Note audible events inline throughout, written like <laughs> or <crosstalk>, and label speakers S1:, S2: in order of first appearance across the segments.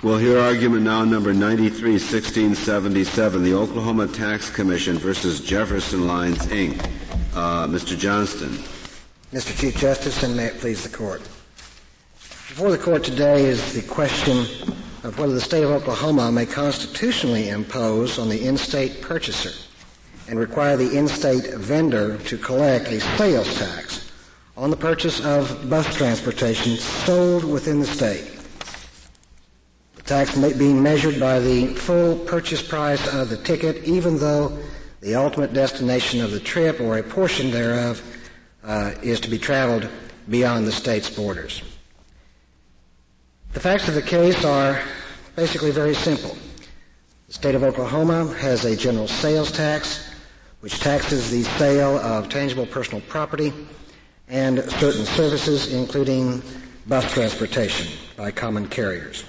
S1: We'll hear argument now number 931677, the Oklahoma Tax Commission versus Jefferson Lines, Inc. Uh, Mr. Johnston.
S2: Mr. Chief Justice, and may it please the court. Before the court today is the question of whether the state of Oklahoma may constitutionally impose on the in-state purchaser and require the in-state vendor to collect a sales tax on the purchase of bus transportation sold within the state tax being measured by the full purchase price of the ticket, even though the ultimate destination of the trip or a portion thereof uh, is to be traveled beyond the state's borders. The facts of the case are basically very simple. The state of Oklahoma has a general sales tax, which taxes the sale of tangible personal property and certain services, including bus transportation by common carriers.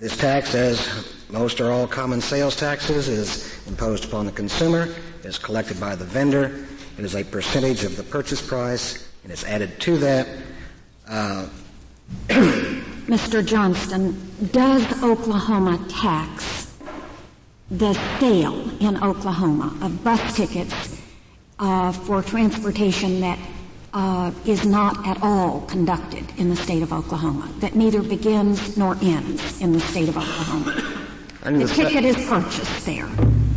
S2: This tax, as most or all common sales taxes, is imposed upon the consumer, is collected by the vendor, it is a percentage of the purchase price, and it's added to that. Uh, <clears throat>
S3: Mr. Johnston, does Oklahoma tax the sale in Oklahoma of bus tickets uh, for transportation that uh, is not at all conducted in the state of Oklahoma, that neither begins nor ends in the state of Oklahoma. the ticket is purchased there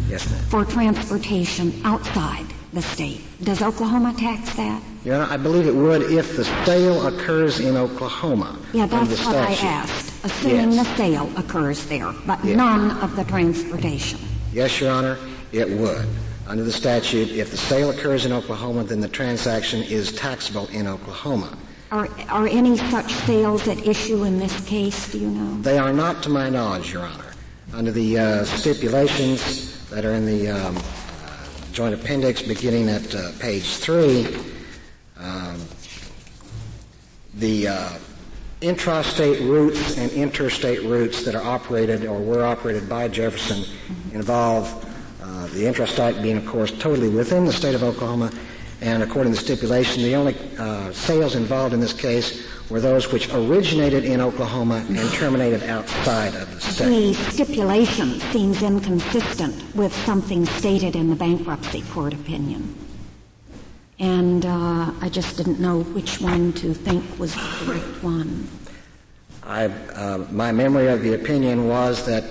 S2: yes,
S3: for transportation outside the state. Does Oklahoma tax that?
S2: Yeah, I believe it would if the sale occurs in Oklahoma.
S3: Yeah, that's what I asked. Assuming yes. the sale occurs there, but yes. none of the transportation.
S2: Yes, Your Honor, it would. Under the statute, if the sale occurs in Oklahoma, then the transaction is taxable in Oklahoma.
S3: Are, are any such sales at issue in this case, do you know?
S2: They are not to my knowledge, Your Honor. Under the uh, stipulations that are in the um, uh, joint appendix beginning at uh, page 3, um, the uh, intrastate routes and interstate routes that are operated or were operated by Jefferson involve uh, the interest intrastate being, of course, totally within the state of Oklahoma, and according to the stipulation, the only uh, sales involved in this case were those which originated in Oklahoma and terminated outside of the state.
S3: The stipulation seems inconsistent with something stated in the bankruptcy court opinion. And uh, I just didn't know which one to think was the correct one.
S2: I, uh, my memory of the opinion was that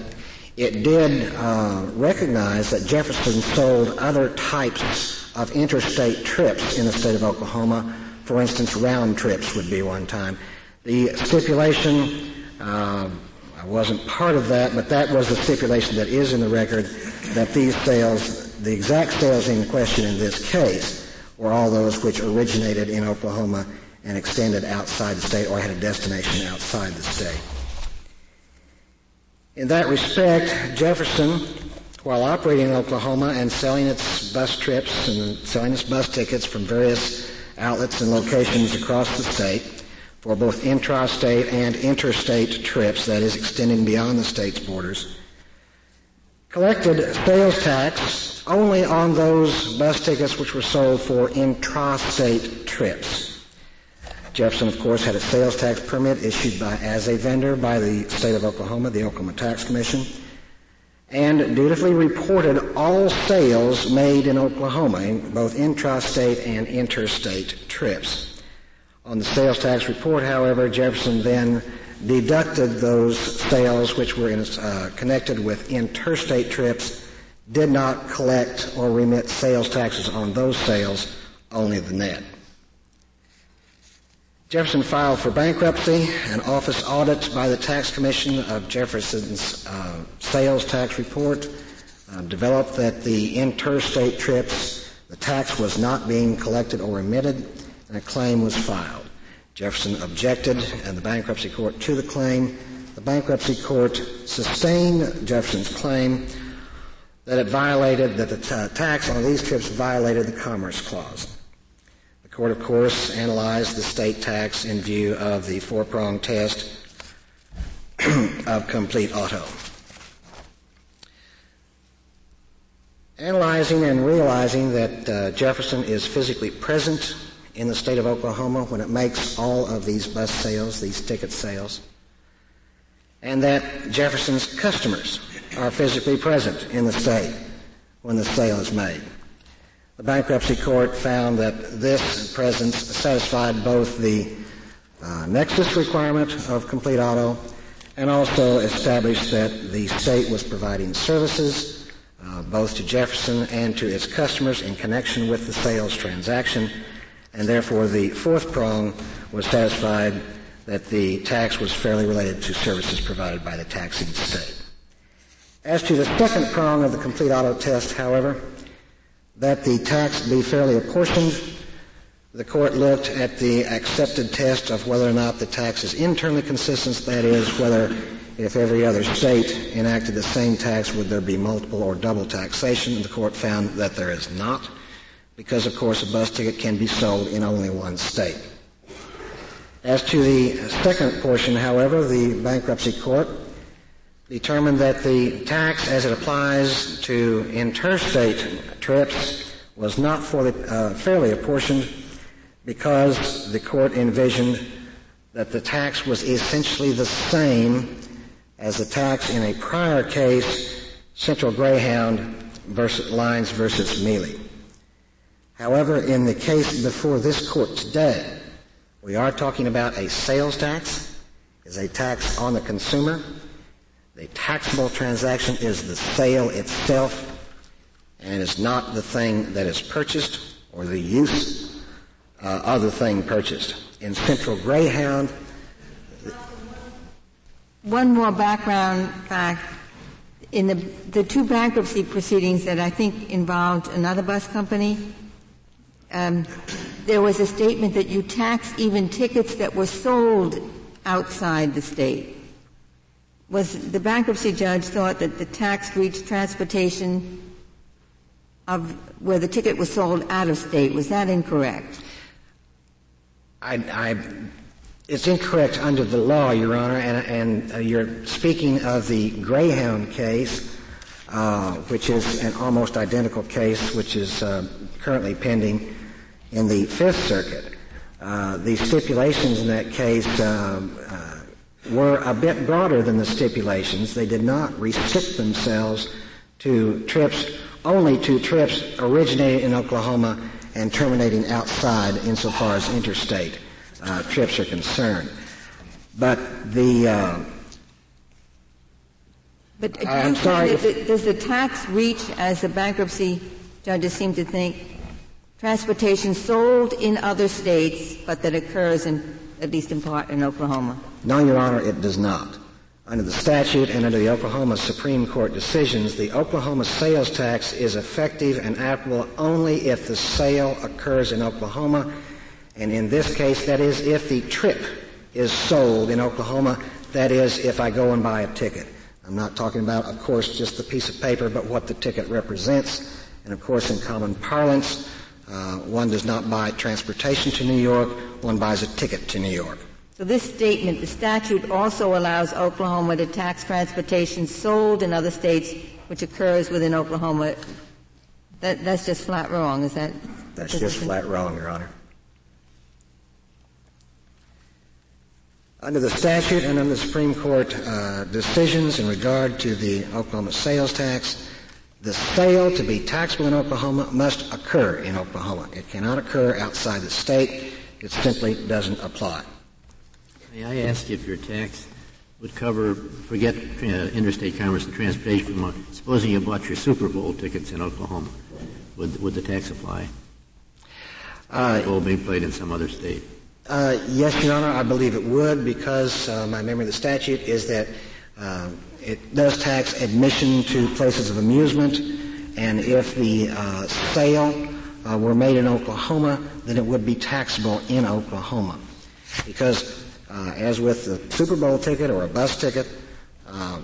S2: it did uh, recognize that Jefferson sold other types of interstate trips in the state of Oklahoma. For instance, round trips would be one time. The stipulation, uh, I wasn't part of that, but that was the stipulation that is in the record that these sales, the exact sales in question in this case, were all those which originated in Oklahoma and extended outside the state or had a destination outside the state. In that respect, Jefferson, while operating in Oklahoma and selling its bus trips and selling its bus tickets from various outlets and locations across the state for both intrastate and interstate trips, that is, extending beyond the state's borders, collected sales tax only on those bus tickets which were sold for intrastate trips. Jefferson, of course, had a sales tax permit issued by, as a vendor by the state of Oklahoma, the Oklahoma Tax Commission, and dutifully reported all sales made in Oklahoma, both intrastate and interstate trips. On the sales tax report, however, Jefferson then deducted those sales which were in, uh, connected with interstate trips, did not collect or remit sales taxes on those sales, only the net. Jefferson filed for bankruptcy. An office audit by the Tax Commission of Jefferson's uh, sales tax report uh, developed that the interstate trips, the tax was not being collected or remitted, and a claim was filed. Jefferson objected and the bankruptcy court to the claim. The bankruptcy court sustained Jefferson's claim that it violated, that the t- tax on these trips violated the Commerce Clause court, of course, analyzed the state tax in view of the four-pronged test <clears throat> of complete auto. Analyzing and realizing that uh, Jefferson is physically present in the state of Oklahoma when it makes all of these bus sales, these ticket sales, and that Jefferson's customers are physically present in the state when the sale is made. The bankruptcy court found that this presence satisfied both the uh, nexus requirement of complete auto and also established that the state was providing services uh, both to Jefferson and to its customers in connection with the sales transaction, and therefore the fourth prong was satisfied that the tax was fairly related to services provided by the taxing state. As to the second prong of the complete auto test, however, that the tax be fairly apportioned, the court looked at the accepted test of whether or not the tax is internally consistent, that is, whether if every other state enacted the same tax, would there be multiple or double taxation? And The court found that there is not, because of course a bus ticket can be sold in only one state. As to the second portion, however, the bankruptcy court determined that the tax as it applies to interstate trips was not uh, fairly apportioned because the court envisioned that the tax was essentially the same as the tax in a prior case, Central Greyhound versus Lines versus Mealy. However, in the case before this court today, we are talking about a sales tax, is a tax on the consumer. The taxable transaction is the sale itself, and is not the thing that is purchased or the use uh, of the thing purchased. In Central Greyhound,
S4: one more background fact. In the, the two bankruptcy proceedings that I think involved another bus company, um, there was a statement that you tax even tickets that were sold outside the state. Was the bankruptcy judge thought that the tax reached transportation of where the ticket was sold out of state? Was that incorrect?
S2: I, I, it's incorrect under the law, Your Honor, and, and uh, you're speaking of the Greyhound case, uh, which is an almost identical case, which is uh, currently pending in the Fifth Circuit. Uh, the stipulations in that case um, uh, were a bit broader than the stipulations. They did not restrict themselves to trips, only to trips originating in Oklahoma and terminating outside insofar as interstate uh, trips are concerned. But the uh,
S4: but I'm sorry. Does the tax reach, as the bankruptcy judges seem to think, transportation sold in other states, but that occurs in, at least in part, in Oklahoma?
S2: No, Your Honor, it does not. Under the statute and under the Oklahoma Supreme Court decisions, the Oklahoma sales tax is effective and applicable only if the sale occurs in Oklahoma. And in this case, that is if the trip is sold in Oklahoma. That is if I go and buy a ticket. I'm not talking about, of course, just the piece of paper, but what the ticket represents. And of course, in common parlance, uh, one does not buy transportation to New York, one buys a ticket to New York.
S4: So this statement, the statute also allows Oklahoma to tax transportation sold in other states which occurs within Oklahoma. That, that's just flat wrong, is that?
S2: That's just flat wrong, Your Honor. Under the statute and under the Supreme Court uh, decisions in regard to the Oklahoma sales tax, the sale to be taxable in Oklahoma must occur in Oklahoma. It cannot occur outside the state. It simply doesn't apply.
S5: May I ask if your tax would cover, forget uh, interstate commerce and transportation, supposing you bought your Super Bowl tickets in Oklahoma, would, would the tax apply? Uh, Bowl being played in some other state.
S2: Uh, yes, Your Honor, I believe it would because uh, my memory of the statute is that uh, it does tax admission to places of amusement, and if the uh, sale uh, were made in Oklahoma, then it would be taxable in Oklahoma. Because uh, as with the Super Bowl ticket or a bus ticket, uh,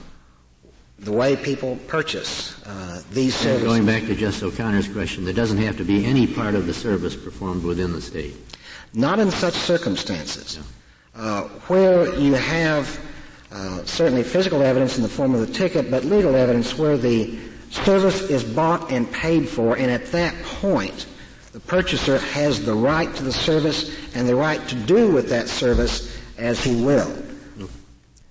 S2: the way people purchase uh, these services.
S5: Going back to Justice O'Connor's question, there doesn't have to be any part of the service performed within the state.
S2: Not in such circumstances. Uh, where you have uh, certainly physical evidence in the form of the ticket, but legal evidence where the service is bought and paid for, and at that point, the purchaser has the right to the service and the right to do with that service as he will.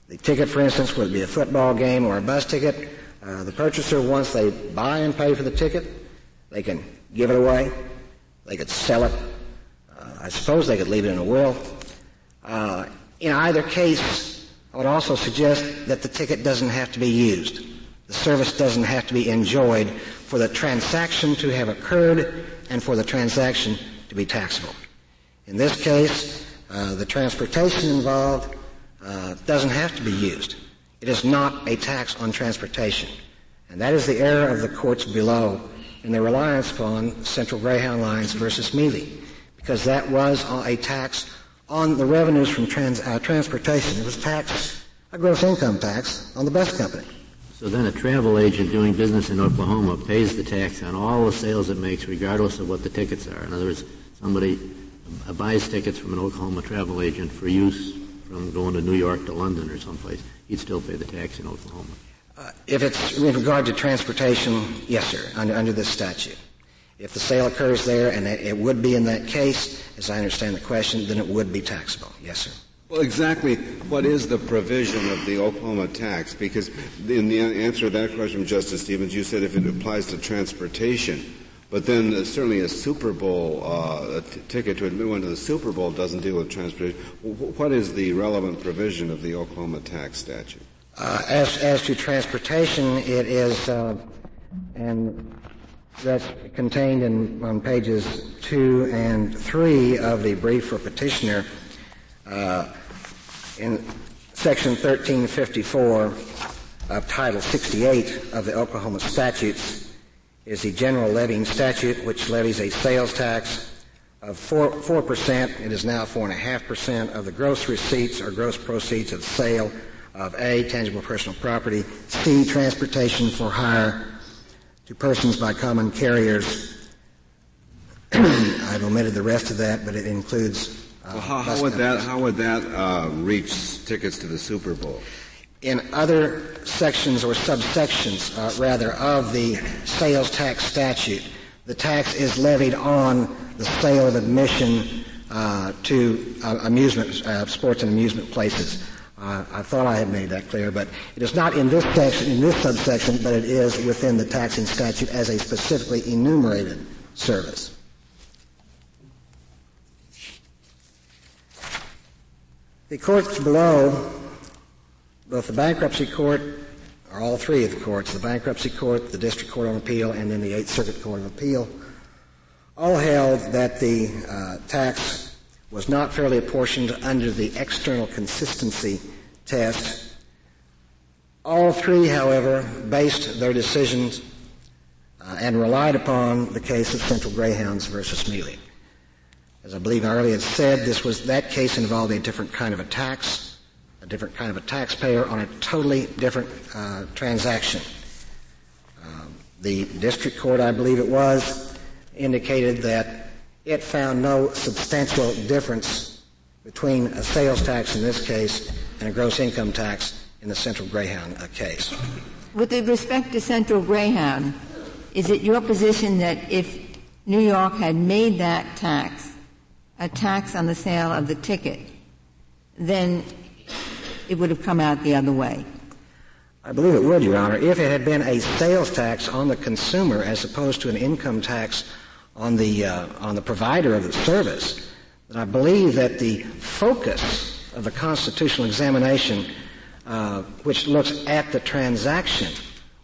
S2: the ticket, for instance, would be a football game or a bus ticket. Uh, the purchaser, once they buy and pay for the ticket, they can give it away. They could sell it. Uh, I suppose they could leave it in a will. Uh, in either case, I would also suggest that the ticket doesn't have to be used. The service doesn't have to be enjoyed for the transaction to have occurred and for the transaction to be taxable. In this case, uh, the transportation involved uh, doesn't have to be used. It is not a tax on transportation. And that is the error of the courts below in their reliance upon Central Greyhound Lines versus Mealy, because that was a tax on the revenues from trans, uh, transportation. It was tax, a gross income tax on the bus company.
S5: So then a travel agent doing business in Oklahoma pays the tax on all the sales it makes regardless of what the tickets are. In other words, somebody buys tickets from an Oklahoma travel agent for use from going to New York to London or someplace. He'd still pay the tax in Oklahoma.
S2: Uh, if it's with regard to transportation, yes, sir, under, under this statute. If the sale occurs there, and it would be in that case, as I understand the question, then it would be taxable. Yes, sir.
S1: Well, exactly what is the provision of the Oklahoma tax? Because in the answer to that question, Justice Stevens, you said if it applies to transportation, but then uh, certainly a Super Bowl uh, a t- ticket to admit one to the Super Bowl doesn't deal with transportation. What is the relevant provision of the Oklahoma tax statute?
S2: Uh, as, as to transportation, it is, uh, and that's contained in on pages two and three of the brief for petitioner. Uh, in section 1354 of Title 68 of the Oklahoma statutes is the general levying statute, which levies a sales tax of 4, 4%. It is now 4.5% of the gross receipts or gross proceeds of sale of A, tangible personal property, C, transportation for hire to persons by common carriers. <clears throat> I've omitted the rest of that, but it includes
S1: well, how, how would that how would that uh, reach tickets to the Super Bowl?
S2: In other sections or subsections, uh, rather, of the sales tax statute, the tax is levied on the sale of admission uh, to uh, amusement, uh, sports and amusement places. Uh, I thought I had made that clear, but it is not in this section, in this subsection, but it is within the taxing statute as a specifically enumerated service. The courts below, both the bankruptcy court, or all three of the courts, the bankruptcy court, the district court on appeal, and then the Eighth Circuit Court of Appeal, all held that the uh, tax was not fairly apportioned under the external consistency test. All three, however, based their decisions uh, and relied upon the case of Central Greyhounds versus Mealy. As I believe I earlier said, this was that case involved a different kind of a tax, a different kind of a taxpayer on a totally different uh, transaction. Um, the district court, I believe it was, indicated that it found no substantial difference between a sales tax in this case and a gross income tax in the Central Greyhound uh, case.
S4: With respect to Central Greyhound, is it your position that if New York had made that tax a tax on the sale of the ticket, then it would have come out the other way.
S2: I believe it would, Your Honor, if it had been a sales tax on the consumer as opposed to an income tax on the uh, on the provider of the service. Then I believe that the focus of the constitutional examination, uh, which looks at the transaction,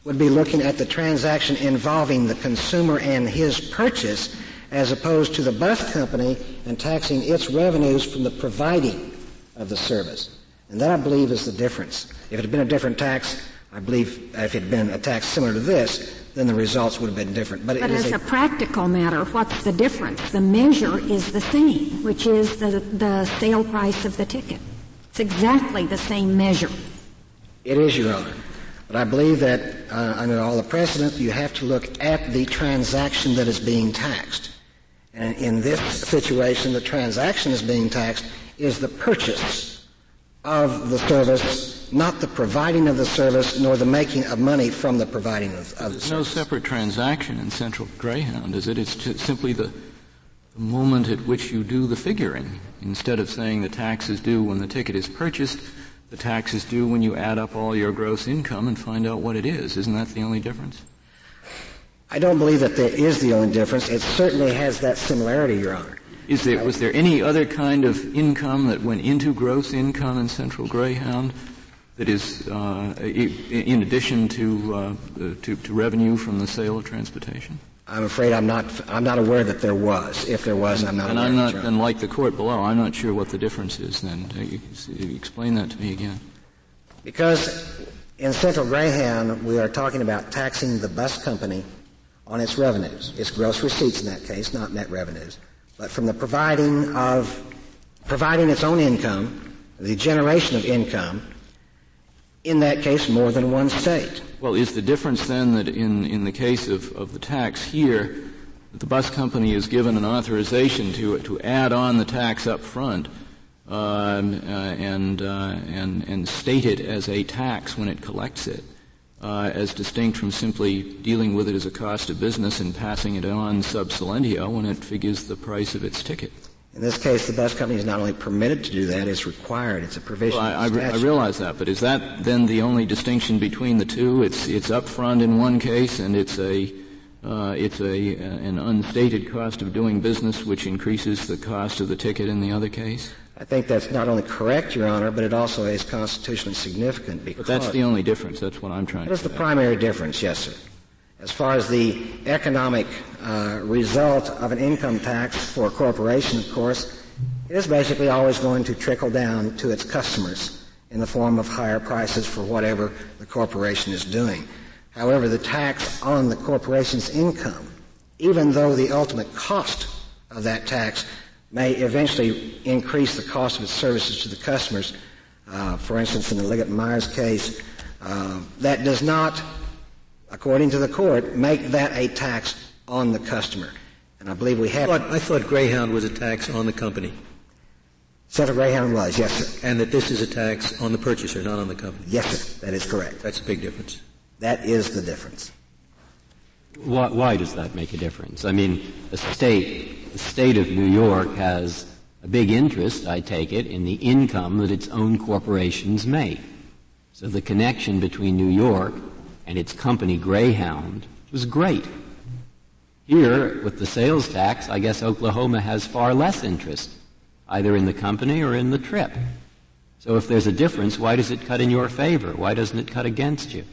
S2: would be looking at the transaction involving the consumer and his purchase as opposed to the bus company and taxing its revenues from the providing of the service. And that, I believe, is the difference. If it had been a different tax, I believe if it had been a tax similar to this, then the results would have been different.
S3: But, but as a, a, practical matter, what's the difference? The measure is the same, which is the, the sale price of the ticket. It's exactly the same measure.
S2: It is, Your Honor. But I believe that uh, under all the precedent, you have to look at the transaction that is being taxed. And in this situation, the transaction is being taxed is the purchase of the service, not the providing of the service, nor the making of money from the providing of, of the
S6: There's no separate transaction in Central Greyhound, is it? It's simply the, the moment at which you do the figuring. Instead of saying the tax is due when the ticket is purchased, the tax is due when you add up all your gross income and find out what it is. Isn't that the only difference?
S2: I don't believe that there is the only difference. It certainly has that similarity, Your Honor.
S6: Is there, was there any other kind of income that went into gross income in Central Greyhound that is uh, in addition to, uh, to, to revenue from the sale of transportation?
S2: I'm afraid I'm not, I'm not aware that there was. If there was, I'm not
S6: and
S2: aware.
S6: I'm not, and like the court below, I'm not sure what the difference is then. Explain that to me again.
S2: Because in Central Greyhound, we are talking about taxing the bus company on its revenues. It's gross receipts in that case, not net revenues. But from the providing of, providing its own income, the generation of income, in that case, more than one state.
S6: Well, is the difference then that in, in the case of, of the tax here, the bus company is given an authorization to, to add on the tax up front um, uh, and, uh, and, and state it as a tax when it collects it, uh, as distinct from simply dealing with it as a cost of business and passing it on sub silentio when it figures the price of its ticket.
S2: In this case, the bus company is not only permitted to do that, it's required. It's a provision.
S6: Well, I, I, I, realize that, but is that then the only distinction between the two? It's it's upfront in one case, and it's a uh, it's a an unstated cost of doing business, which increases the cost of the ticket in the other case.
S2: I think that's not only correct, Your Honor, but it also is constitutionally significant because.
S6: But that's the only difference. That's what I'm trying. To...
S2: That is the primary difference, yes, sir. As far as the economic uh, result of an income tax for a corporation, of course, it is basically always going to trickle down to its customers in the form of higher prices for whatever the corporation is doing. However, the tax on the corporation's income, even though the ultimate cost of that tax may eventually increase the cost of its services to the customers, uh, for instance, in the Liggett Myers case, uh, that does not according to the court, make that a tax on the customer. And I believe we have.
S7: I thought, I thought Greyhound was a tax on the company.
S2: Central Greyhound was, yes, sir.
S7: And that this is a tax on the purchaser, not on the company.
S2: Yes, sir. That is correct.
S7: That's a big difference.
S2: That is the difference.
S8: Why, why does that make a difference? I mean, the state, the state of New York has a big interest, I take it, in the income that its own corporations make. So the connection between New York and its company Greyhound was great. Here, with the sales tax, I guess Oklahoma has far less interest, either in the company or in the trip. So if there's a difference, why does it cut in your favor? Why doesn't it cut against you?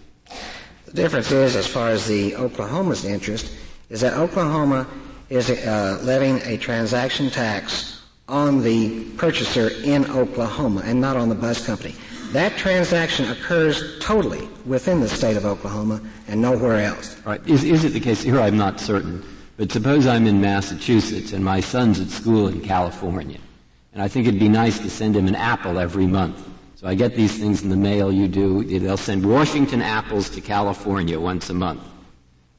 S2: The difference is, as far as the Oklahoma's interest, is that Oklahoma is uh, levying a transaction tax on the purchaser in Oklahoma and not on the bus company. That transaction occurs totally within the state of Oklahoma and nowhere else.
S8: All right. Is, is it the case, here I'm not certain, but suppose I'm in Massachusetts and my son's at school in California, and I think it'd be nice to send him an apple every month. So I get these things in the mail, you do, they'll send Washington apples to California once a month.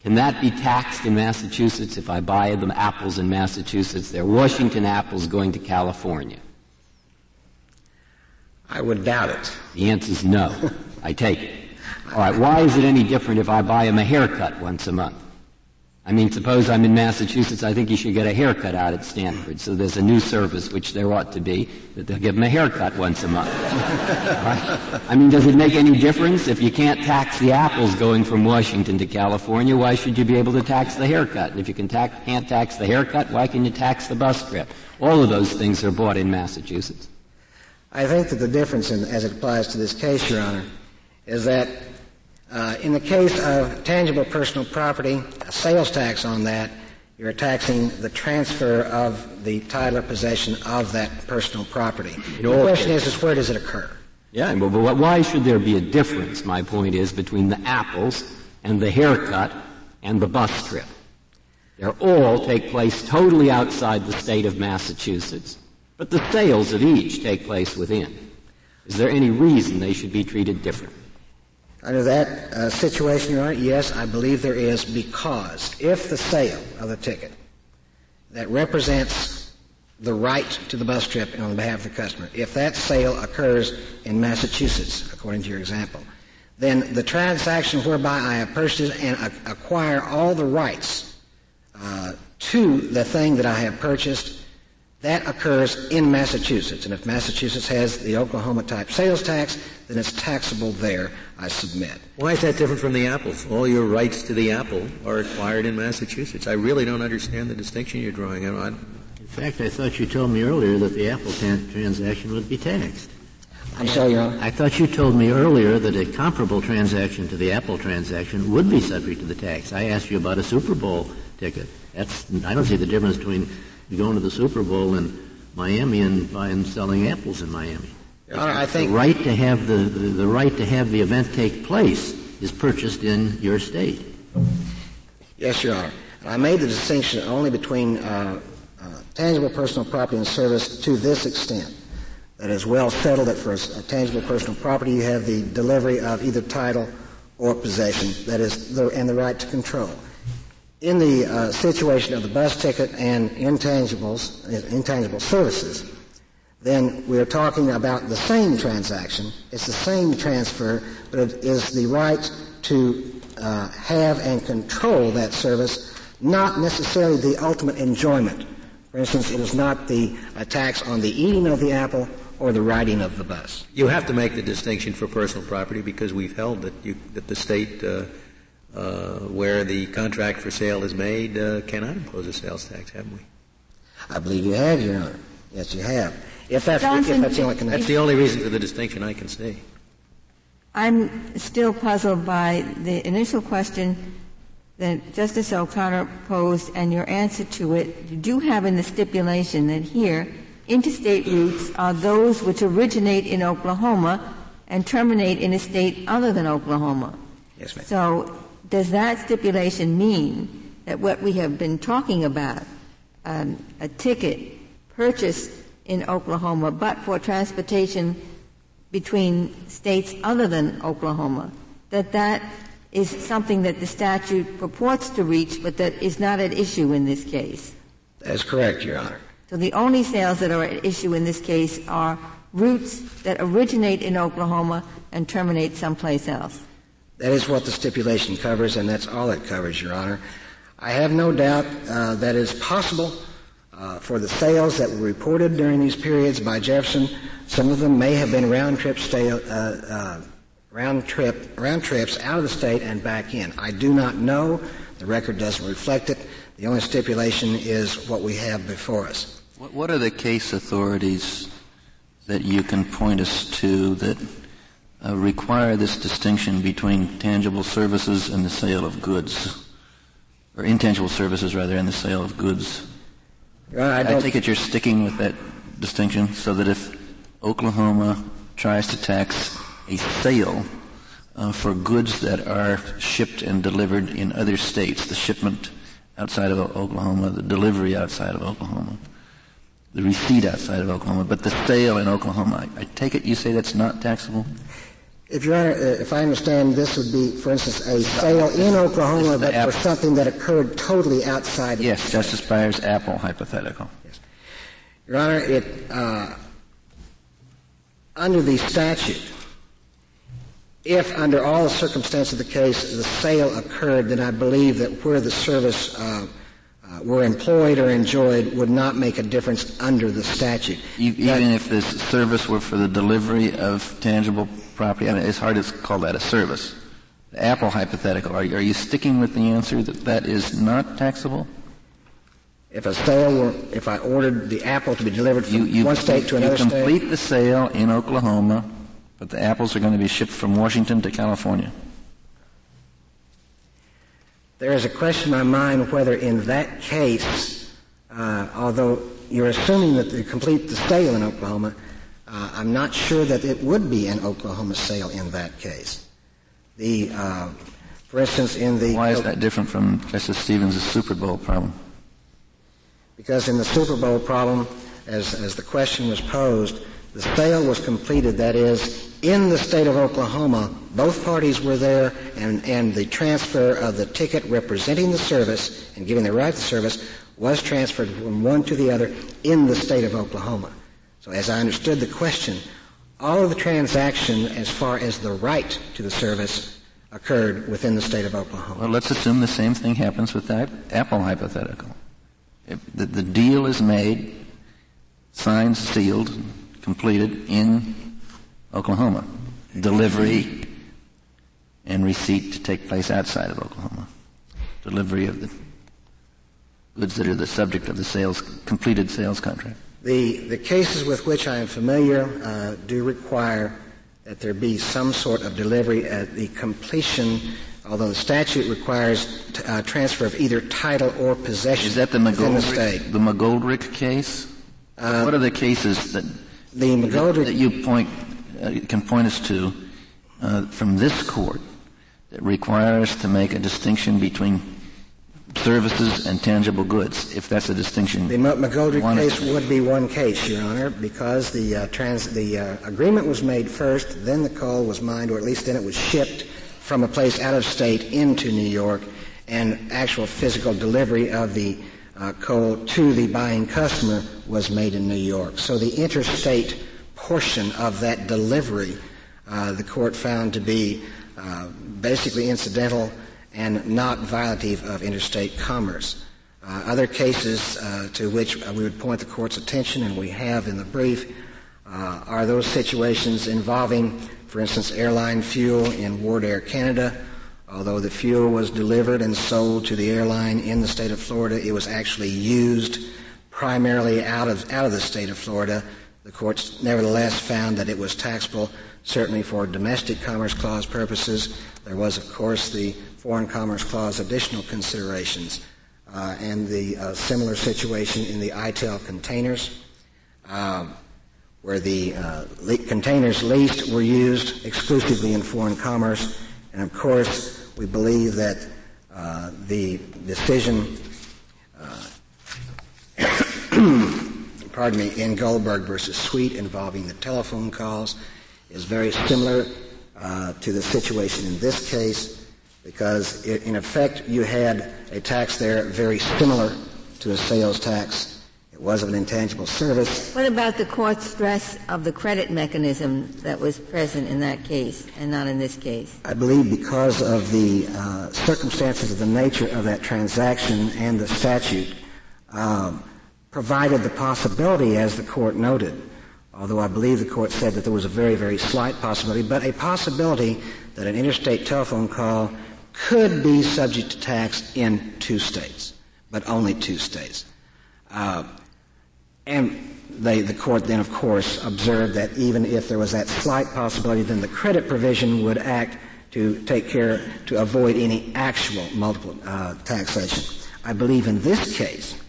S8: Can that be taxed in Massachusetts if I buy them apples in Massachusetts? They're Washington apples going to California.
S2: I would doubt it.
S8: The answer is no. I take it. All right, why is it any different if I buy him a haircut once a month? I mean, suppose I'm in Massachusetts, I think he should get a haircut out at Stanford. So there's a new service, which there ought to be, that they'll give him a haircut once a month. <laughs> right? I mean, does it make any difference? If you can't tax the apples going from Washington to California, why should you be able to tax the haircut? And if you can tax, can't tax the haircut, why can you tax the bus trip? All of those things are bought in Massachusetts.
S2: I think that the difference, in, as it applies to this case, Your Honor, is that uh, in the case of tangible personal property, a sales tax on that, you're taxing the transfer of the title or possession of that personal property. The question is, is where does it occur?
S8: Yeah, but why should there be a difference, my point is, between the apples and the haircut and the bus trip? They all take place totally outside the state of Massachusetts. But the sales of each take place within. Is there any reason they should be treated different?
S2: Under that uh, situation, Your Honor, yes, I believe there is because if the sale of the ticket that represents the right to the bus trip on behalf of the customer, if that sale occurs in Massachusetts, according to your example, then the transaction whereby I have purchased and acquire all the rights uh, to the thing that I have purchased That occurs in Massachusetts, and if Massachusetts has the Oklahoma type sales tax, then it's taxable there, I submit.
S7: Why is that different from the apples? All your rights to the apple are acquired in Massachusetts. I really don't understand the distinction you're drawing. In
S5: fact, I thought you told me earlier that the apple transaction would be taxed.
S2: I'm sorry, Your Honor.
S5: I thought you told me earlier that a comparable transaction to the Apple transaction would be subject to the tax. I asked you about a Super Bowl ticket. That's I don't see the difference between going to the Super Bowl in Miami and buying selling apples in Miami.
S2: Your Honor, I think
S5: the right to have the, the, the right to have the event take place is purchased in your state.
S2: Yes, Your Honor. I made the distinction only between uh, uh, tangible personal property and service to this extent. That is well settled that for a, a tangible personal property you have the delivery of either title or possession, that is, the, and the right to control. In the uh, situation of the bus ticket and intangibles, intangible services, then we're talking about the same transaction. It's the same transfer, but it is the right to uh, have and control that service, not necessarily the ultimate enjoyment. For instance, it is not the tax on the eating of the apple or the riding of the bus.
S7: You have to make the distinction for personal property because we've held that, you, that the state uh, uh, where the contract for sale is made uh, cannot impose a sales tax, haven't we?
S2: I believe you have, Your Honor. Yes, you have. If that's, Johnston, if that's the only connection.
S7: That's the only reason for the distinction I can see.
S4: I'm still puzzled by the initial question that Justice O'Connor posed and your answer to it. You do have in the stipulation that here Interstate routes are those which originate in Oklahoma and terminate in a state other than Oklahoma.
S2: Yes, ma'am.
S4: So does that stipulation mean that what we have been talking about, um, a ticket purchased in Oklahoma but for transportation between states other than Oklahoma, that that is something that the statute purports to reach but that is not at issue in this case?
S2: That's correct, Your Honor.
S4: So the only sales that are at issue in this case are routes that originate in Oklahoma and terminate someplace else.
S2: That is what the stipulation covers, and that's all it covers, Your Honor. I have no doubt uh, that it's possible uh, for the sales that were reported during these periods by Jefferson. Some of them may have been round trip uh, uh, round trip round trips out of the state and back in. I do not know. The record doesn't reflect it. The only stipulation is what we have before us.
S9: What are the case authorities that you can point us to that uh, require this distinction between tangible services and the sale of goods, or intangible services rather, and the sale of goods?
S2: I,
S9: I take it you're sticking with that distinction, so that if Oklahoma tries to tax a sale uh, for goods that are shipped and delivered in other states, the shipment outside of Oklahoma, the delivery outside of Oklahoma, the receipt outside of Oklahoma, but the sale in Oklahoma. I, I take it you say that's not taxable?
S2: If Your Honor, uh, if I understand, this would be, for instance, a sale in Oklahoma, but for something that occurred totally outside.
S9: Yes, Justice Breyer's Apple hypothetical.
S2: Yes. Your Honor, it uh, under the statute, if under all the circumstances of the case the sale occurred, then I believe that where the service uh, Uh, were employed or enjoyed would not make a difference under the statute.
S9: Even that, if the service were for the delivery of tangible property, I mean, it's hard to call that a service. The Apple hypothetical, are, are you sticking with the answer that that is not taxable?
S2: If a sale were, if I ordered the apple to be delivered from
S9: you, you,
S2: one state to another
S9: state? You complete
S2: state?
S9: the sale in Oklahoma, but the apples are going to be shipped from Washington to California.
S2: There is a question in my mind whether in that case, uh, although you're assuming that they complete the sale in Oklahoma, uh, I'm not sure that it would be an Oklahoma sale in that case. The, uh, for instance, in the
S9: why is that different from Justice Stevens' Super Bowl problem?
S2: Because in the Super Bowl problem, as as the question was posed, the sale was completed. That is, in the state of Oklahoma, both parties were there, and, and the transfer of the ticket representing the service and giving the right to service was transferred from one to the other in the state of Oklahoma. So as I understood the question, all of the transaction as far as the right to the service occurred within the state of Oklahoma.
S9: Well, let's assume the same thing happens with that Apple hypothetical. If the, the deal is made, signed, sealed, completed in Oklahoma. Delivery and receipt to take place outside of Oklahoma. Delivery of the goods that are the subject of the sales, completed sales contract.
S2: The, the cases with which I am familiar uh, do require that there be some sort of delivery at the completion, although the statute requires t- uh, transfer of either title or possession
S9: Is that the
S2: within the
S9: McGoldrick, the McGoldrick case?
S2: Uh,
S9: what are the cases that
S2: the McGoldrick
S9: that you point uh, can point us to uh, from this court that require us to make a distinction between services and tangible goods, if that's a distinction.
S2: The McGoldrick case would be one case, Your Honor, because the uh, trans the uh, agreement was made first, then the coal was mined, or at least then it was shipped from a place out of state into New York, and actual physical delivery of the uh, coal to the buying customer was made in New York. So the interstate portion of that delivery, uh, the court found to be uh, basically incidental and not violative of interstate commerce. Uh, other cases uh, to which we would point the court's attention, and we have in the brief, uh, are those situations involving, for instance, airline fuel in Wardair Canada. Although the fuel was delivered and sold to the airline in the state of Florida, it was actually used primarily out of out of the state of Florida. The courts nevertheless found that it was taxable, certainly for domestic commerce clause purposes. There was, of course, the Foreign Commerce Clause additional considerations, uh, and the uh, similar situation in the ITEL containers, um, where the uh, le- containers leased were used exclusively in foreign commerce, and of course, we believe that uh, the decision, uh, <coughs> pardon me, in Goldberg versus Sweet involving the telephone calls is very similar uh, to the situation in this case because it, in effect you had a tax there very similar to a sales tax. It was of an intangible service.
S4: What about the court stress of the credit mechanism that was present in that case and not in this case?
S2: I believe because of the uh, circumstances of the nature of that transaction and the statute um, provided the possibility, as the court noted, although I believe the court said that there was a very, very slight possibility, but a possibility that an interstate telephone call could be subject to tax in two states, but only two states. Uh, and they, the court then, of course, observed that even if there was that slight possibility, then the credit provision would act to take care to avoid any actual multiple uh, taxation. I believe in this case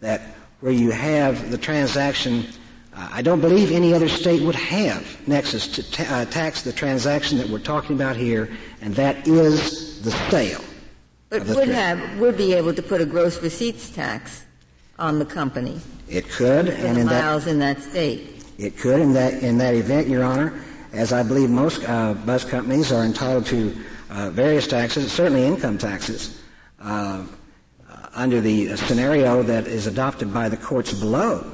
S2: that where you have the transaction, uh, I don't believe any other state would have nexus to ta- uh, tax the transaction that we're talking about here, and that is the sale.
S4: But would
S2: trade.
S4: have, would be able to put a gross receipts tax on the company
S2: It could, and in that
S4: miles in that state.
S2: It could in that in that event, Your Honor, as I believe most uh, bus companies are entitled to uh, various taxes, certainly income taxes, uh, uh, under the scenario that is adopted by the courts below.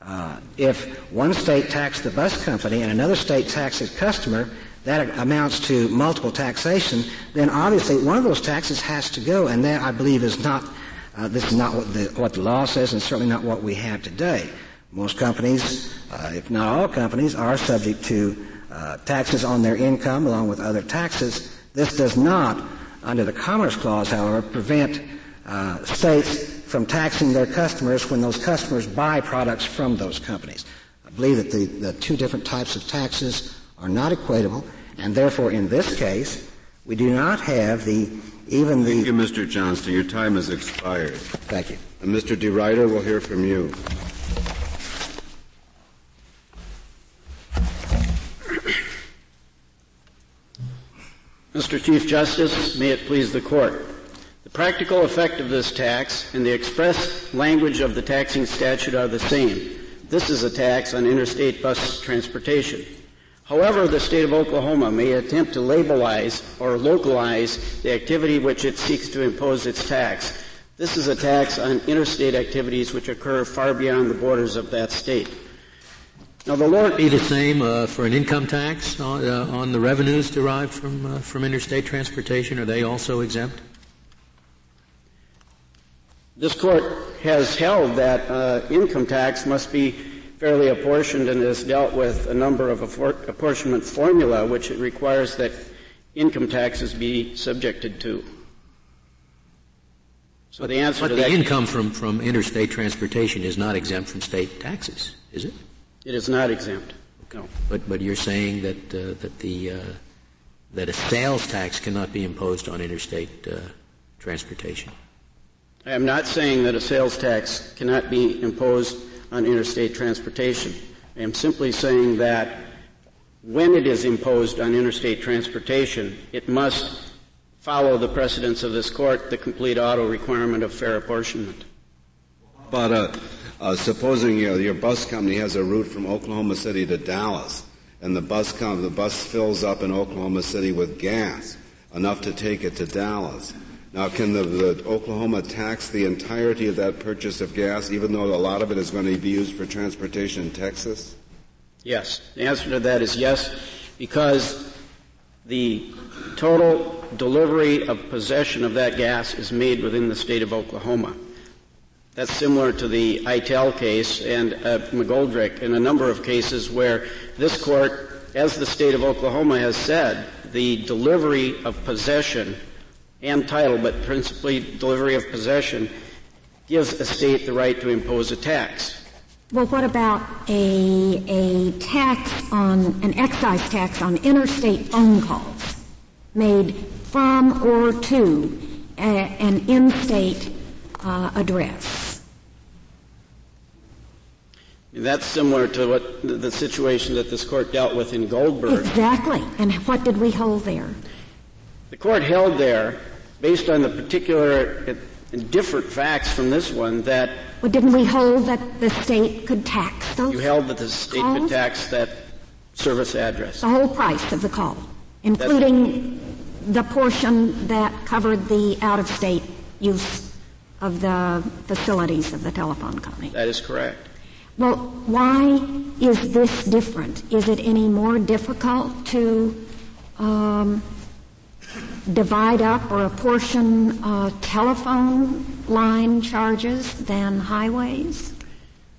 S2: Uh, if one state taxed the bus company and another state taxed its customer, that amounts to multiple taxation. Then obviously one of those taxes has to go, and that I believe is not. Uh, this is not what the, what the law says, and certainly not what we have today. Most companies, uh, if not all companies, are subject to uh, taxes on their income along with other taxes. This does not, under the Commerce Clause, however, prevent uh, states from taxing their customers when those customers buy products from those companies. I believe that the, the two different types of taxes are not equatable, and therefore, in this case, we do not have the even
S1: Thank you. Mr. Johnston. Your time has expired.
S2: Thank you.
S1: Uh, and Mr. DeRuyter, we'll hear from you.
S10: Mr. Chief Justice, may it please the Court. The practical effect of this tax and the express language of the taxing statute are the same. This is a tax on interstate bus transportation. However, the state of Oklahoma may attempt to labelize or localize the activity which it seeks to impose its tax. This is a tax on interstate activities which occur far beyond the borders of that state. Now, the Lord
S5: Be the same uh, for an income tax on, uh, on the revenues derived from uh, from interstate transportation. Are they also exempt?
S10: This court has held that uh, income tax must be fairly apportioned and has dealt with a number of apportionment formula which it requires that income taxes be subjected to. So the answer
S7: but
S10: to
S7: the
S10: that
S7: income from, from interstate transportation is not exempt from state taxes, is it?
S10: It is not exempt. No.
S7: But but you're saying that uh, that the uh, that a sales tax cannot be imposed on interstate uh, transportation.
S10: I am not saying that a sales tax cannot be imposed on interstate transportation. I am simply saying that when it is imposed on interstate transportation, it must follow the precedents of this court, the complete auto requirement of fair apportionment.
S1: But uh, uh, supposing you know, your bus company has a route from Oklahoma City to Dallas, and the bus com- the bus fills up in Oklahoma City with gas enough to take it to Dallas. Now, can the, the Oklahoma tax the entirety of that purchase of gas, even though a lot of it is going to be used for transportation in Texas?
S10: Yes. The answer to that is yes, because the total delivery of possession of that gas is made within the state of Oklahoma. That's similar to the Itel case and uh, McGoldrick in a number of cases where this court, as the state of Oklahoma has said, the delivery of possession and title, but principally delivery of possession, gives a state the right to impose a tax.
S3: Well, what about a, a tax on, an excise tax on interstate phone calls made from or to a, an in-state uh, address.
S10: That's similar to what the situation that this court dealt with in Goldberg.
S3: Exactly. And what did we hold there?
S10: The court held there, based on the particular and different facts from this one, that.
S3: Well, didn't we hold that the state could tax those?
S10: You held that the state
S3: calls?
S10: could tax that service address.
S3: The whole price of the call, including the portion that covered the out-of-state use of the facilities of the telephone company.
S10: That is correct.
S3: Well, why is this different? Is it any more difficult to um, divide up or apportion uh, telephone line charges than highways?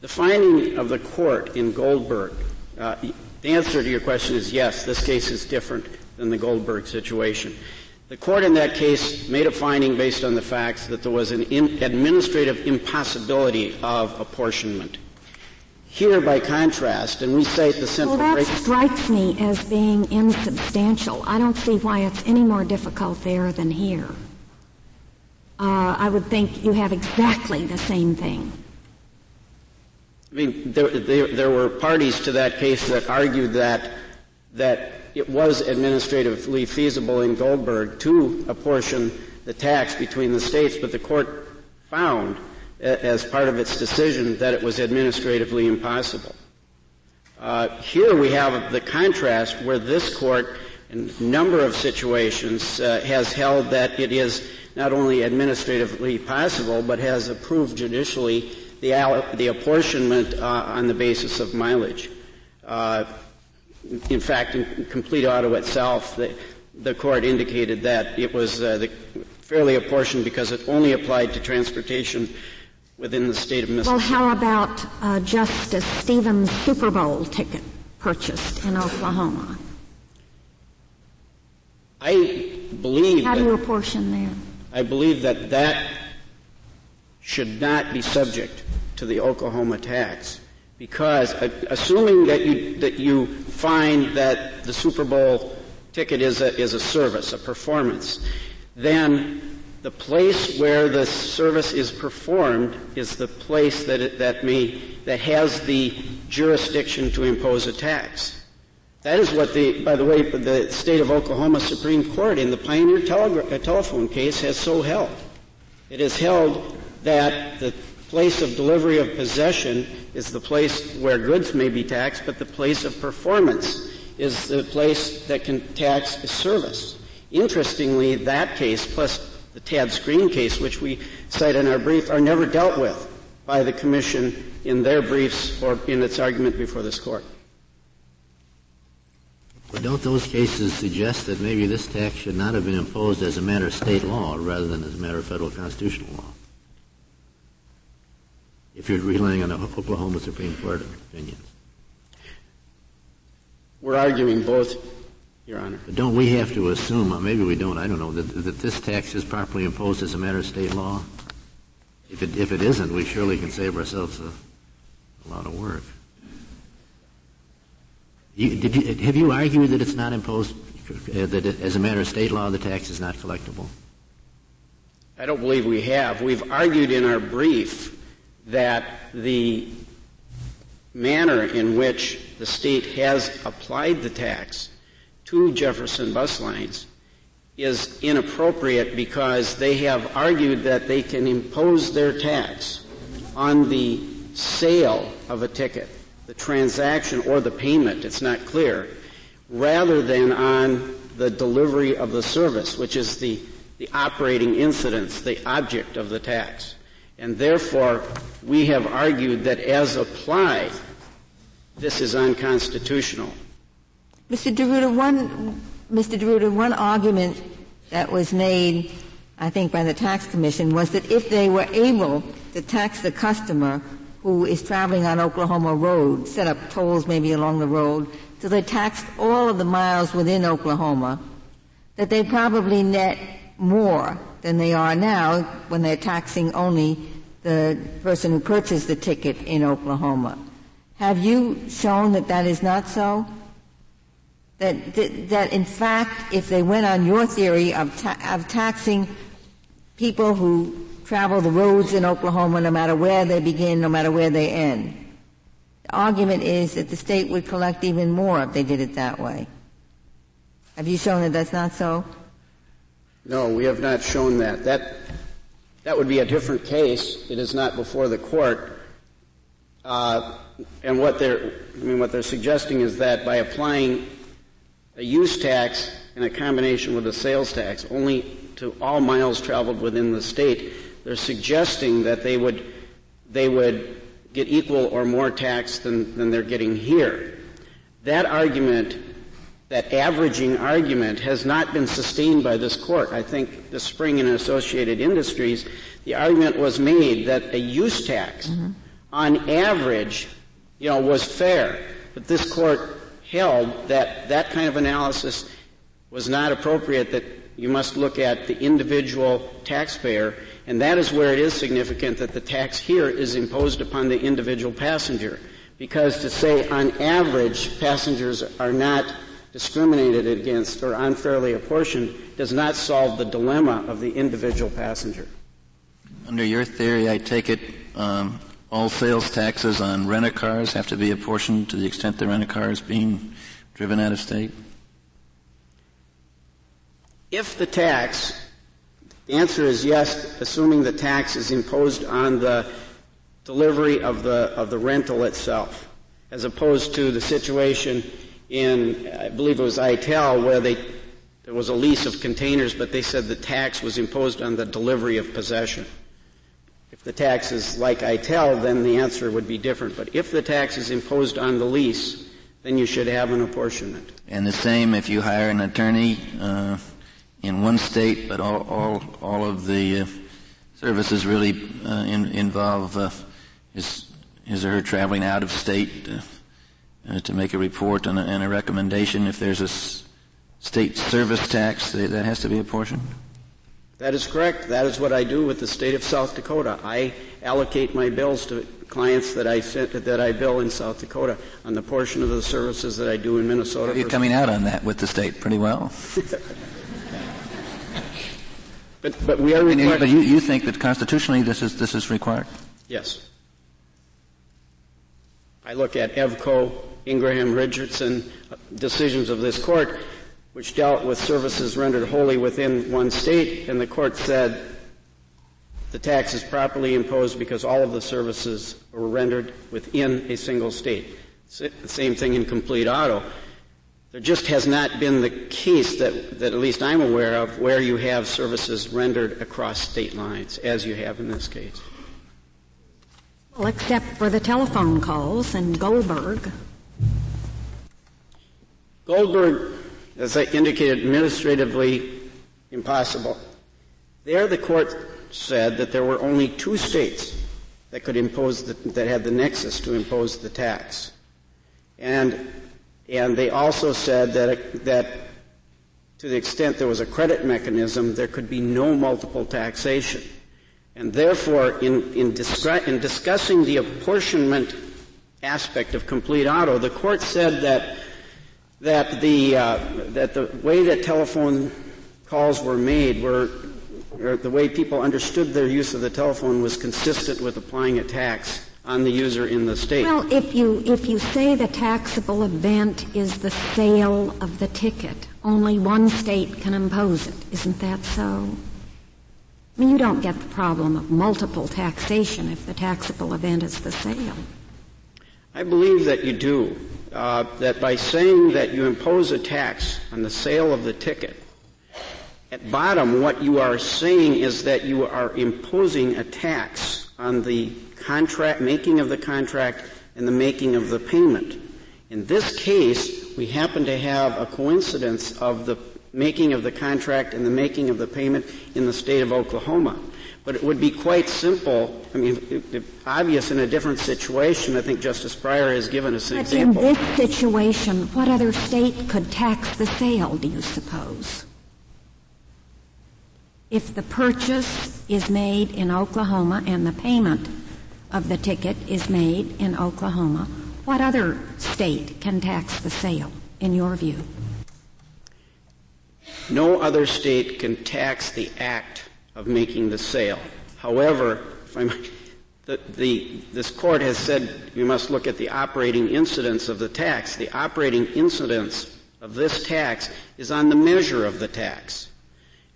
S10: The finding of the court in Goldberg, uh, the answer to your question is yes, this case is different than the Goldberg situation. The court in that case made a finding based on the facts that there was an in administrative impossibility of apportionment. Here, by contrast, and we cite the central.
S3: Well, that strikes me as being insubstantial. I don't see why it's any more difficult there than here. Uh, I would think you have exactly the same thing.
S10: I mean, there, there, there were parties to that case that argued that that it was administratively feasible in Goldberg to apportion the tax between the states, but the court found, as part of its decision, that it was administratively impossible. Uh, here we have the contrast where this court, in a number of situations, uh, has held that it is not only administratively possible, but has approved judicially the, the apportionment uh, on the basis of mileage. Uh, in fact, in complete auto itself, the, the court indicated that it was uh, fairly apportioned because it only applied to transportation within the state of Mississippi.
S3: Well, how about uh, Justice Stevens' Super Bowl ticket purchased in Oklahoma?
S10: I believe.
S3: How do you apportion there?
S10: I believe that that should not be subject to the Oklahoma tax because uh, assuming that you that you find that the Super Bowl ticket is a is a service, a performance, then the place where the service is performed is the place that it, that may that has the jurisdiction to impose a tax. That is what the, by the way, the state of Oklahoma Supreme Court in the Pioneer uh, telephone case has so held. It has held that the place of delivery of possession is the place where goods may be taxed, but the place of performance is the place that can tax a service. Interestingly, that case plus the Tad Screen case, which we cite in our brief, are never dealt with by the Commission in their briefs or in its argument before this Court.
S5: But don't those cases suggest that maybe this tax should not have been imposed as a matter of state law rather than as a matter of federal constitutional law? If you're relying on the Oklahoma Supreme Court opinions.
S10: We're arguing both, Your Honor.
S5: But don't we have to assume, or maybe we don't, I don't know, that, that this tax is properly imposed as a matter of state law? If it, if it isn't, we surely can save ourselves a, a lot of work. You, did you, have you argued that it's not imposed, uh, that it, as a matter of state law, the tax is not collectible?
S10: I don't believe we have. We've argued in our brief that the manner in which the state has applied the tax to Jefferson bus lines is inappropriate because they have argued that they can impose their tax on the sale of a ticket, the transaction or the payment, it's not clear, rather than on the delivery of the service, which is the, the operating incidence, the object of the tax. And therefore, we have argued that as applied, this is unconstitutional.
S4: Mr. DeRuyter, one, Mr. One argument that was made, I think, by the tax commission was that if they were able to tax the customer who is traveling on Oklahoma Road, set up tolls maybe along the road, so they taxed all of the miles within Oklahoma, that they probably net more than they are now when they're taxing only the person who purchased the ticket in Oklahoma. Have you shown that that is not so? That, that, that in fact, if they went on your theory of, ta- of taxing people who travel the roads in Oklahoma no matter where they begin, no matter where they end, the argument is that the state would collect even more if they did it that way. Have you shown that that's not so?
S10: No, we have not shown that. That that would be a different case. It is not before the court. Uh, and what they're, I mean, what they're suggesting is that by applying a use tax in a combination with a sales tax only to all miles traveled within the state, they're suggesting that they would, they would get equal or more tax than, than they're getting here. That argument, that averaging argument, has not been sustained by this court. I think this Spring in Associated Industries, the argument was made that a use tax, mm-hmm. on average, you know, was fair. But this court held that that kind of analysis was not appropriate, that you must look at the individual taxpayer, and that is where it is significant that the tax here is imposed upon the individual passenger. Because to say on average passengers are not discriminated against or unfairly apportioned does not solve the dilemma of the individual passenger.
S9: Under your theory, I take it um, all sales taxes on rent-a-cars have to be apportioned to the extent the rent-a-car is being driven out of state?
S10: If the tax, the answer is yes, assuming the tax is imposed on the delivery of the, of the rental itself, as opposed to the situation in, I believe it was ITEL, where they, there was a lease of containers, but they said the tax was imposed on the delivery of possession. If the tax is like ITEL, then the answer would be different. But if the tax is imposed on the lease, then you should have an apportionment.
S9: And the same if you hire an attorney uh, in one state, but all all, all of the uh, services really uh, in, involve uh, his his or her traveling out of state uh, to make a report and a, and a, recommendation. If there's a s- state service tax, that has to be apportioned.
S10: That is correct. That is what I do with the state of South Dakota. I allocate my bills to clients that I sent, that I bill in South Dakota on the portion of the services that I do in Minnesota.
S9: You're coming out on that with the state pretty well. <laughs>
S10: but but we are required.
S9: But you, you think that constitutionally this is this is required?
S10: Yes. I look at Evco, Ingraham Richardson uh, decisions of this court which dealt with services rendered wholly within one state, and the court said the tax is properly imposed because all of the services were rendered within a single state. The same thing in complete auto. There just has not been the case that, that at least I'm aware of where you have services rendered across state lines, as you have in this case.
S3: Well, except for the telephone calls and Goldberg.
S10: Goldberg as I indicated, administratively impossible. There, the court said that there were only two states that could impose the, that had the nexus to impose the tax. And, and they also said that, that to the extent there was a credit mechanism, there could be no multiple taxation. And therefore, in, in, discuss, in discussing the apportionment aspect of complete auto, the court said that that the uh, that the way that telephone calls were made were the way people understood their use of the telephone was consistent with applying a tax on the user in the state.
S3: Well, if you if you say the taxable event is the sale of the ticket, only one state can impose it. Isn't that so? I mean, you don't get the problem of multiple taxation if the taxable event is the sale.
S10: I believe that you do. Uh, that by saying that you impose a tax on the sale of the ticket, at bottom, what you are saying is that you are imposing a tax on the contract, making of the contract and the making of the payment. In this case, we happen to have a coincidence of the making of the contract and the making of the payment in the state of Oklahoma. But it would be quite simple. I mean, obvious in a different situation. I think Justice Breyer has given us an
S3: but
S10: example.
S3: in this situation, what other state could tax the sale, do you suppose? If the purchase is made in Oklahoma and the payment of the ticket is made in Oklahoma, what other state can tax the sale, in your view?
S10: No other state can tax the act of making the sale. However, the, the, this court has said you must look at the operating incidence of the tax. The operating incidence of this tax is on the measure of the tax.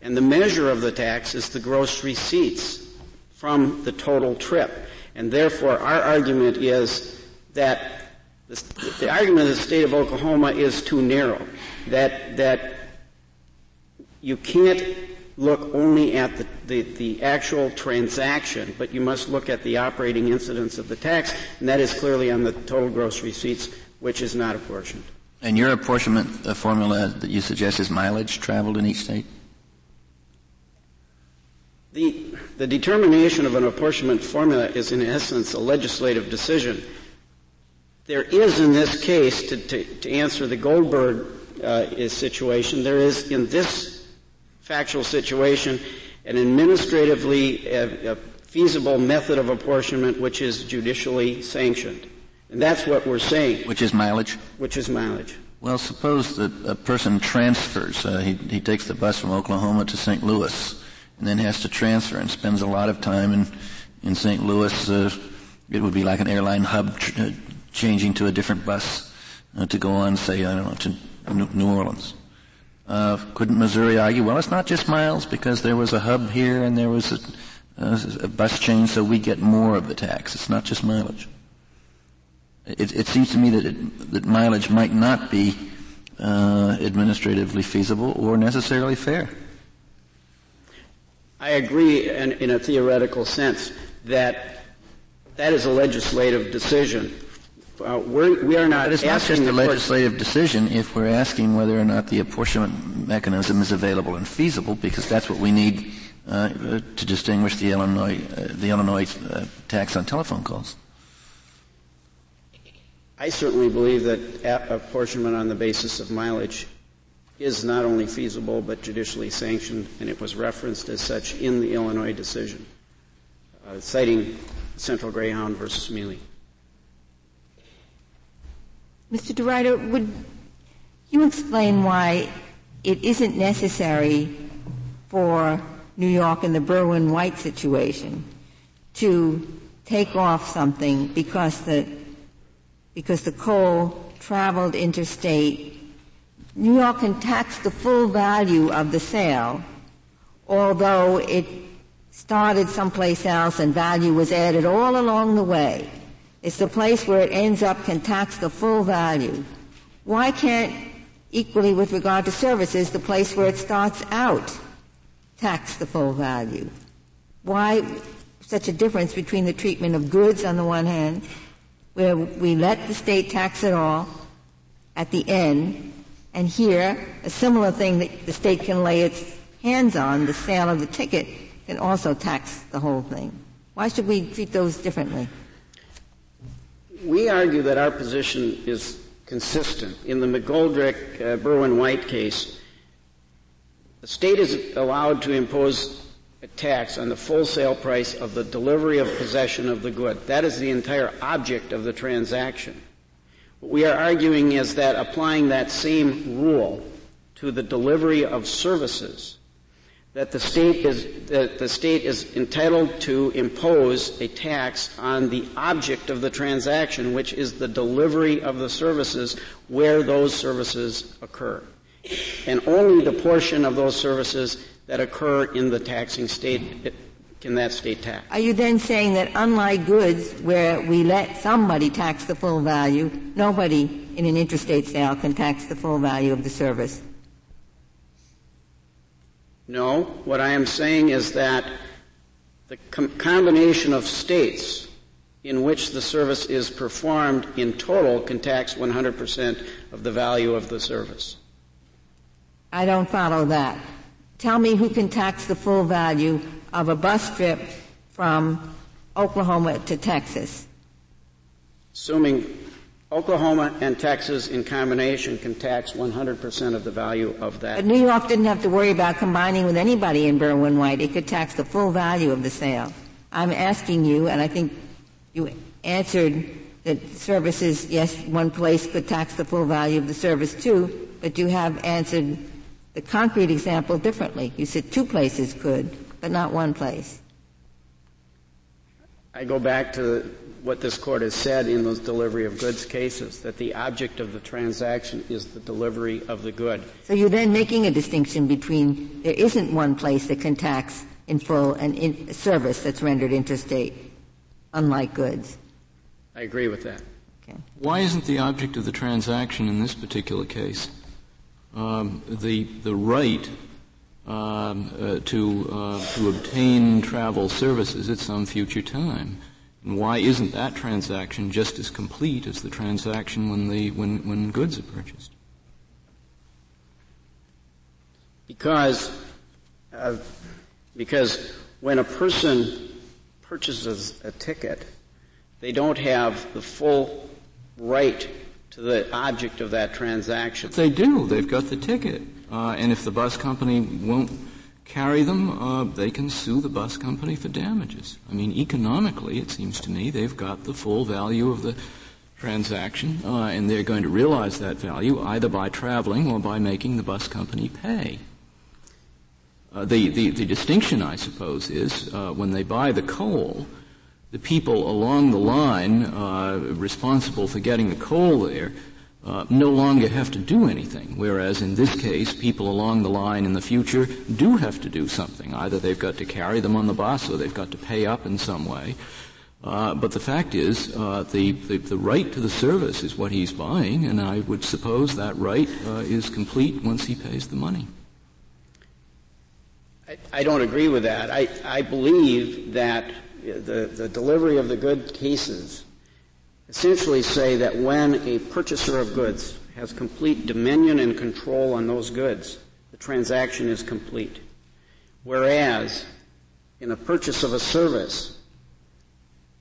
S10: And the measure of the tax is the gross receipts from the total trip. And therefore, our argument is that the, the argument of the state of Oklahoma is too narrow. That, that you can't look only at the, the, the, actual transaction, but you must look at the operating incidence of the tax, and that is clearly on the total gross receipts, which is not apportioned.
S9: And your apportionment uh, formula that you suggest is mileage traveled in each state?
S10: The, the determination of an apportionment formula is in essence a legislative decision. There is in this case, to, to, to answer the Goldberg uh, situation, there is in this factual situation, an administratively uh, uh, feasible method of apportionment which is judicially sanctioned. And that's what we're saying.
S9: Which is mileage?
S10: Which is mileage.
S9: Well, suppose that a person transfers. Uh, he, he takes the bus from Oklahoma to St. Louis and then has to transfer and spends a lot of time in, in St. Louis. Uh, it would be like an airline hub tr- uh, changing to a different bus uh, to go on, say, I don't know, to New Orleans. Uh, couldn't Missouri argue, well, it's not just miles because there was a hub here and there was a, a bus change, so we get more of the tax. It's not just mileage. It, it seems to me that, it, that mileage might not be uh, administratively feasible or necessarily fair.
S10: I agree in, in a theoretical sense that that is a legislative decision uh, we're, we are not.
S9: But it's not just a legislative decision if we're asking whether or not the apportionment mechanism is available and feasible, because that's what we need uh, to distinguish the Illinois uh, the Illinois uh, tax on telephone calls.
S10: I certainly believe that apportionment on the basis of mileage is not only feasible but judicially sanctioned, and it was referenced as such in the Illinois decision, uh, citing Central Greyhound versus Mealey.
S4: Mr. DeRuyter, would you explain why it isn't necessary for New York in the Berwind-White situation to take off something because the because the coal traveled interstate. New York can tax the full value of the sale, although it started someplace else and value was added all along the way. It's the place where it ends up can tax the full value. Why can't, equally with regard to services, the place where it starts out tax the full value? Why such a difference between the treatment of goods on the one hand, where we let the state tax it all at the end, and here, a similar thing that the state can lay its hands on, the sale of the ticket, can also tax the whole thing. Why should we treat those differently?
S10: We argue that our position is consistent. In the McGoldrick uh, Berwind-White case, the state is allowed to impose a tax on the full sale price of the delivery of possession of the good. That is the entire object of the transaction. What we are arguing is that applying that same rule to the delivery of services that the state is that the state is entitled to impose a tax on the object of the transaction, which is the delivery of the services where those services occur, and only the portion of those services that occur in the taxing state can that state tax.
S4: Are you then saying that unlike goods where we let somebody tax the full value, nobody in an interstate sale can tax the full value of the service?
S10: No, what I am saying is that the com- combination of states in which the service is performed in total can tax 100% of the value of the service.
S4: I don't follow that. Tell me who can tax the full value of a bus trip from Oklahoma to Texas.
S10: Assuming Oklahoma and Texas in combination can tax 100% of the value of that.
S4: But New York didn't have to worry about combining with anybody in Berwind-White. It could tax the full value of the sale. I'm asking you, and I think you answered that services, yes, one place could tax the full value of the service too, but you have answered the concrete example differently. You said two places could, but not one place.
S10: I go back to what this court has said in those delivery of goods cases, that the object of the transaction is the delivery of the good.
S4: So you're then making a distinction between there isn't one place that can tax in full an in service that's rendered interstate, unlike goods.
S10: I agree with that.
S6: Okay. Why isn't the object of the transaction in this particular case um, the the right um, uh, to uh, to obtain travel services at some future time? And why isn't that transaction just as complete as the transaction when, the, when, when goods are purchased?
S10: Because, uh, because when a person purchases a ticket, they don't have the full right to the object of that transaction.
S6: But they do. They've got the ticket. Uh, and if the bus company won't carry them, uh, they can sue the bus company for damages. I mean, economically, it seems to me they've got the full value of the transaction, uh, and they're going to realize that value either by traveling or by making the bus company pay. Uh, the, the, the, distinction, I suppose, is uh, when they buy the coal, the people along the line uh, responsible for getting the coal there uh, no longer have to do anything, whereas in this case, people along the line in the future do have to do something. Either they've got to carry them on the bus or they've got to pay up in some way. Uh, but the fact is, uh, the, the, the, right to the service is what he's buying, and I would suppose that right uh, is complete once he pays the money.
S10: I, I don't agree with that. I, I believe that the, the delivery of the good cases essentially say that when a purchaser of goods has complete dominion and control on those goods, the transaction is complete. Whereas, in a purchase of a service,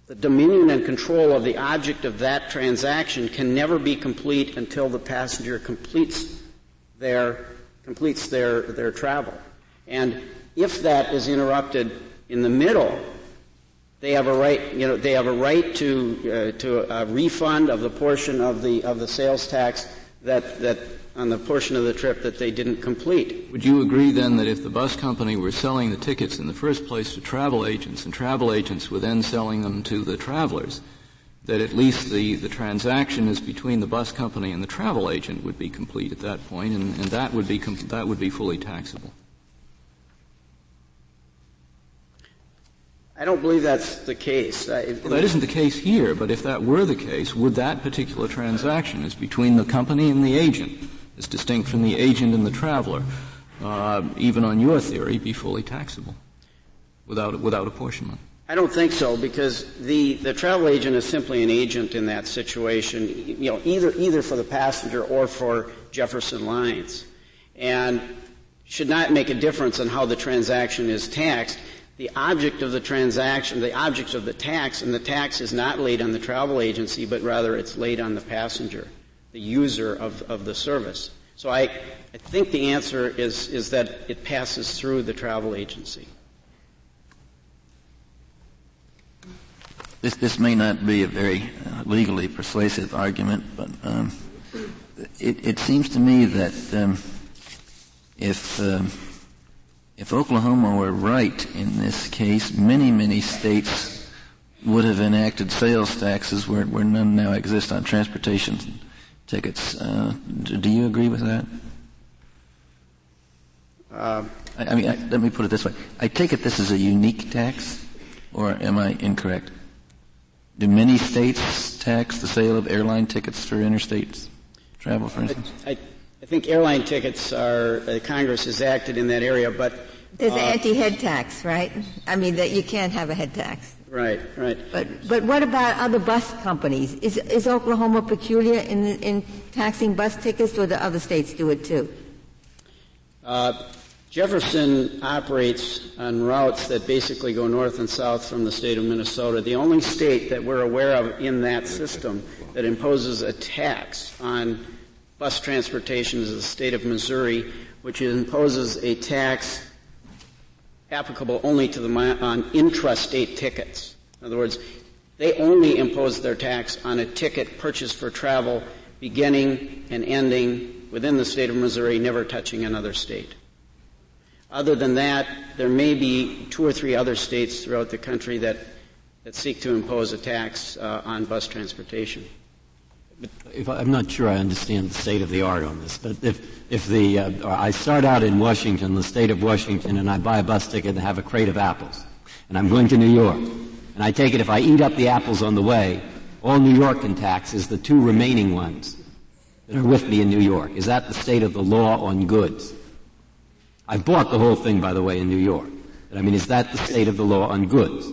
S10: the dominion and control of the object of that transaction can never be complete until the passenger completes their, completes their, their travel. And if that is interrupted in the middle they have a right, you know, they have a right to uh, to a refund of the portion of the of the sales tax that that on the portion of the trip that they didn't complete.
S6: Would you agree then that if the bus company were selling the tickets in the first place to travel agents and travel agents were then selling them to the travelers, that at least the, the transaction is between the bus company and the travel agent would be complete at that point, and, and that would be com- that would be fully taxable?
S10: I don't believe that's the case.
S6: well, that isn't the case here, but if that were the case, would that particular transaction is between the company and the agent, as distinct from the agent and the traveler, uh, even on your theory, be fully taxable without, without apportionment?
S10: I don't think so because the, the travel agent is simply an agent in that situation, you know, either, either for the passenger or for Jefferson Lines. And should not make a difference in how the transaction is taxed the object of the transaction, the object of the tax, and the tax is not laid on the travel agency, but rather it's laid on the passenger, the user of, of the service. So I, I think the answer is, is that it passes through the travel agency.
S9: This, this may not be a very uh, legally persuasive argument, but um, it, it, seems to me that um, if um, if Oklahoma were right in this case, many many states would have enacted sales taxes where, where none now exist on transportation tickets. Uh, do you agree with that? Uh, I, I, mean, I, let me put it this way. I take it this is a unique tax, or am I incorrect? Do many states tax the sale of airline tickets for interstate travel, for instance?
S10: I, I think airline tickets are, uh, Congress has acted in that area, but.
S4: There's uh, anti-head tax, right? I mean, that you can't have a head tax.
S10: Right, right.
S4: But, but what about other bus companies? Is, is Oklahoma peculiar in, in taxing bus tickets, or do other states do it too?
S10: Uh, Jefferson operates on routes that basically go north and south from the state of Minnesota. The only state that we're aware of in that system that imposes a tax on bus transportation is the state of Missouri, which imposes a tax applicable only to the on intrastate tickets. In other words, they only impose their tax on a ticket purchased for travel beginning and ending within the state of Missouri, never touching another state. Other than that, there may be two or three other states throughout the country that, that seek to impose a tax uh, on bus transportation.
S8: If I, am not sure I understand the state of the art on this, but if, if the, uh, I start out in Washington, the state of Washington, and I buy a bus ticket and have a crate of apples, and I'm going to New York, and I take it if I eat up the apples on the way, all New York can tax is the two remaining ones that are with me in New York. Is that the state of the law on goods? I've bought the whole thing, by the way, in New York. But I mean, is that the state of the law on goods?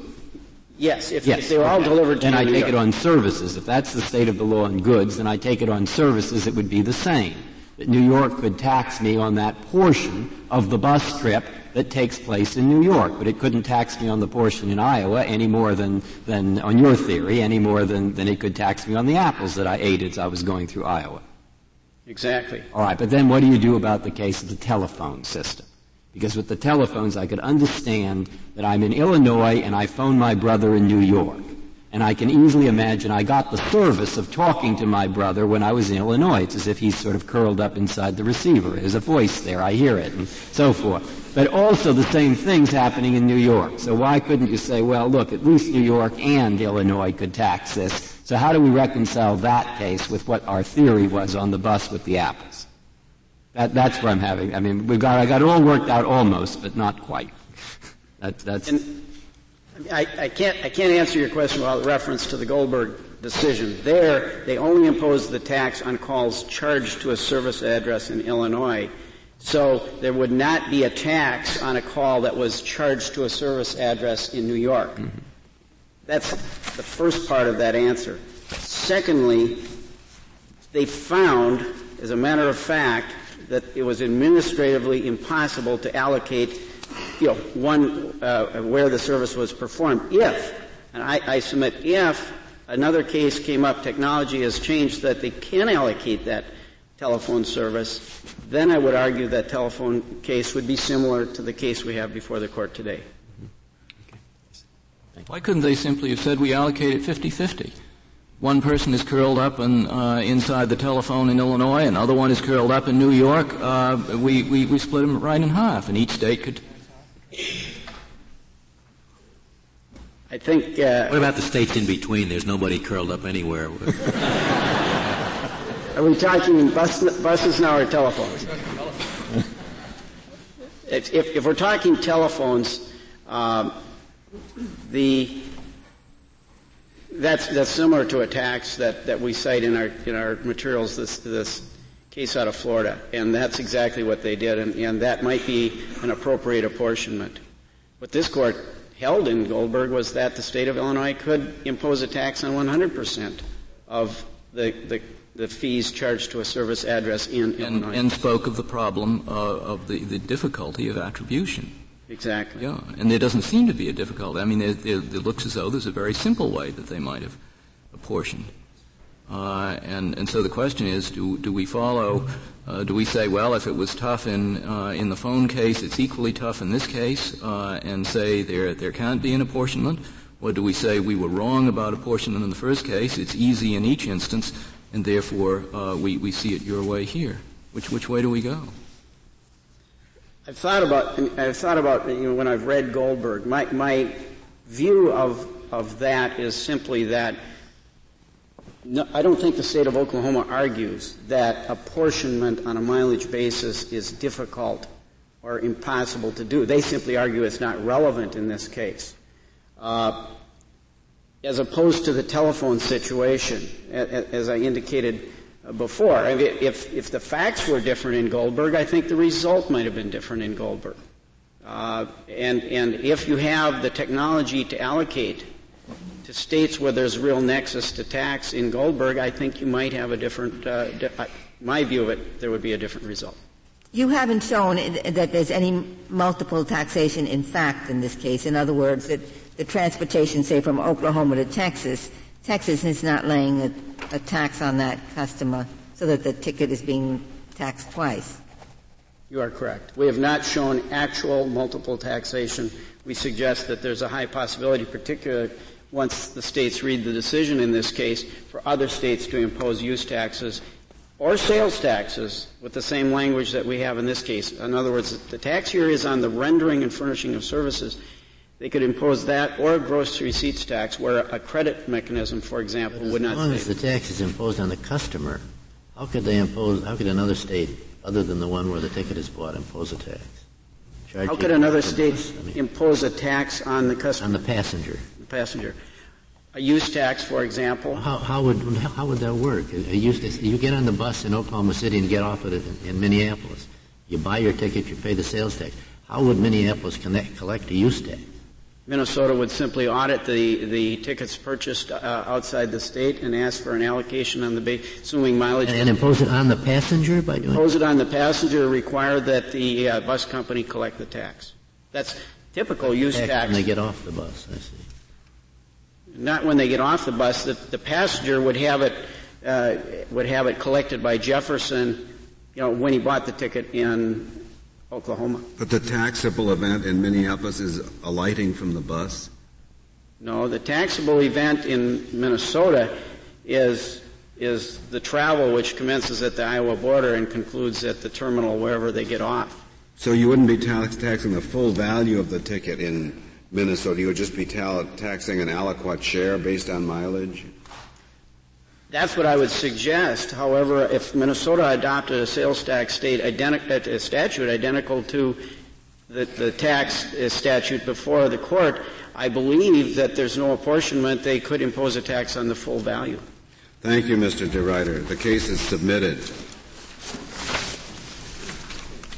S10: Yes, if, yes. if they were all delivered to
S8: And I take it on services. If that's the state of the law on goods, then I take it on services, it would be the same. That New York could tax me on that portion of the bus trip that takes place in New York, but it couldn't tax me on the portion in Iowa any more than, than on your theory, any more than, than it could tax me on the apples that I ate as I was going through Iowa.
S10: Exactly.
S8: All right, but then what do you do about the case of the telephone system? Because with the telephones, I could understand that I'm in Illinois and I phone my brother in New York. And I can easily imagine I got the service of talking to my brother when I was in Illinois. It's as if he's sort of curled up inside the receiver. There's a voice there. I hear it and so forth. But also the same thing's happening in New York. So why couldn't you say, well, look, at least New York and Illinois could tax this. So how do we reconcile that case with what our theory was on the bus with the apples? That, that's where I'm having. I mean, we've got I got it all worked out almost, but not quite. That, that's.
S10: And I, I can't I can't answer your question without reference to the Goldberg decision. There, they only imposed the tax on calls charged to a service address in Illinois. So there would not be a tax on a call that was charged to a service address in New York. Mm-hmm. That's the first part of that answer. Secondly, they found, as a matter of fact, that it was administratively impossible to allocate, you know, one uh, where the service was performed. If, and I, I submit, if another case came up, technology has changed that they can allocate that telephone service, then I would argue that telephone case would be similar to the case we have before the court today.
S6: Why couldn't they simply have said we allocate it 50-50? One person is curled up in, uh, inside the telephone in Illinois, another one is curled up in New York. Uh, we, we, we split them right in half, and each state could.
S10: I think. Uh,
S7: what about the states in between? There's nobody curled up anywhere. <laughs>
S10: Are we talking bus, buses now or telephones? <laughs> if, if, if, we're talking telephones, um, the that's that's similar to a tax that, that we cite in our in our materials. This this case out of Florida, and that's exactly what they did, and, and that might be an appropriate apportionment. What this court held in Goldberg was that the state of Illinois could impose a tax on 100% of the, the, the fees charged to a service address in
S6: and,
S10: Illinois.
S6: And spoke of the problem uh, of the, the difficulty of attribution.
S10: Exactly.
S6: Yeah, and there doesn't seem to be a difficulty. I mean, it, it, it looks as though there's a very simple way that they might have apportioned. Uh, and, and so the question is, do, do we follow, uh, do we say, well, if it was tough in, uh, in the phone case, it's equally tough in this case, uh, and say there, there can't be an apportionment? Or do we say we were wrong about apportionment in the first case, it's easy in each instance, and therefore uh, we, we see it your way here? Which, which way do we go?
S10: I've thought about, I've thought about, you know, when I've read Goldberg, my, my view of, of that is simply that no, I don't think the state of Oklahoma argues that apportionment on a mileage basis is difficult or impossible to do. They simply argue it's not relevant in this case. Uh, as opposed to the telephone situation, as I indicated before. If, if the facts were different in Goldberg, I think the result might have been different in Goldberg. Uh, and, and if you have the technology to allocate to states where there's real nexus to tax in Goldberg, I think you might have a different, uh, di- uh, my view of it, there would be a different result.
S4: You haven't shown that there's any multiple taxation in fact in this case. In other words, that the transportation, say, from Oklahoma to Texas, Texas is not laying a, a tax on that customer so that the ticket is being taxed twice.
S10: You are correct. We have not shown actual multiple taxation. We suggest that there's a high possibility, particularly once the states read the decision in this case, for other states to impose use taxes or sales taxes with the same language that we have in this case. In other words, the tax here is on the rendering and furnishing of services. They could impose that or a gross receipts tax where a credit mechanism, for example, would not.
S5: As long as the tax is imposed on the customer, how could they impose, how could another state, other than the one where the ticket is bought, impose a tax?
S10: Charge how could another state I mean, impose a tax on the customer?
S5: On the passenger.
S10: The passenger a use tax, for example.
S5: How, how, would how would that work? you get on the bus in Oklahoma City and get off it in, in, Minneapolis. You buy your ticket, you pay the sales tax. How would Minneapolis connect, collect a use tax?
S10: Minnesota would simply audit the, the tickets purchased uh, outside the state and ask for an allocation on the base, assuming mileage.
S5: And, and, impose it on the passenger by doing
S10: Impose it on the passenger, require that the uh, bus company collect the tax. That's typical use tax.
S5: tax. When they get off the bus, I see
S10: not when they get off the bus. The, the passenger would have it uh, would have it collected by Jefferson, you know, when he bought the ticket in Oklahoma.
S1: But the taxable event in Minneapolis is alighting from the bus.
S10: No, the taxable event in Minnesota is is the travel which commences at the Iowa border and concludes at the terminal wherever they get off.
S1: So you wouldn't be tax- taxing the full value of the ticket in Minnesota, you would just be ta- taxing an aliquot share based on mileage?
S10: That's what I would suggest. However, if Minnesota adopted a sales tax state identi- uh, a statute identical to the, the tax uh, statute before the court, I believe that there's no apportionment. They could impose a tax on the full value.
S1: Thank you, Mr. DeRuyter. The case is submitted.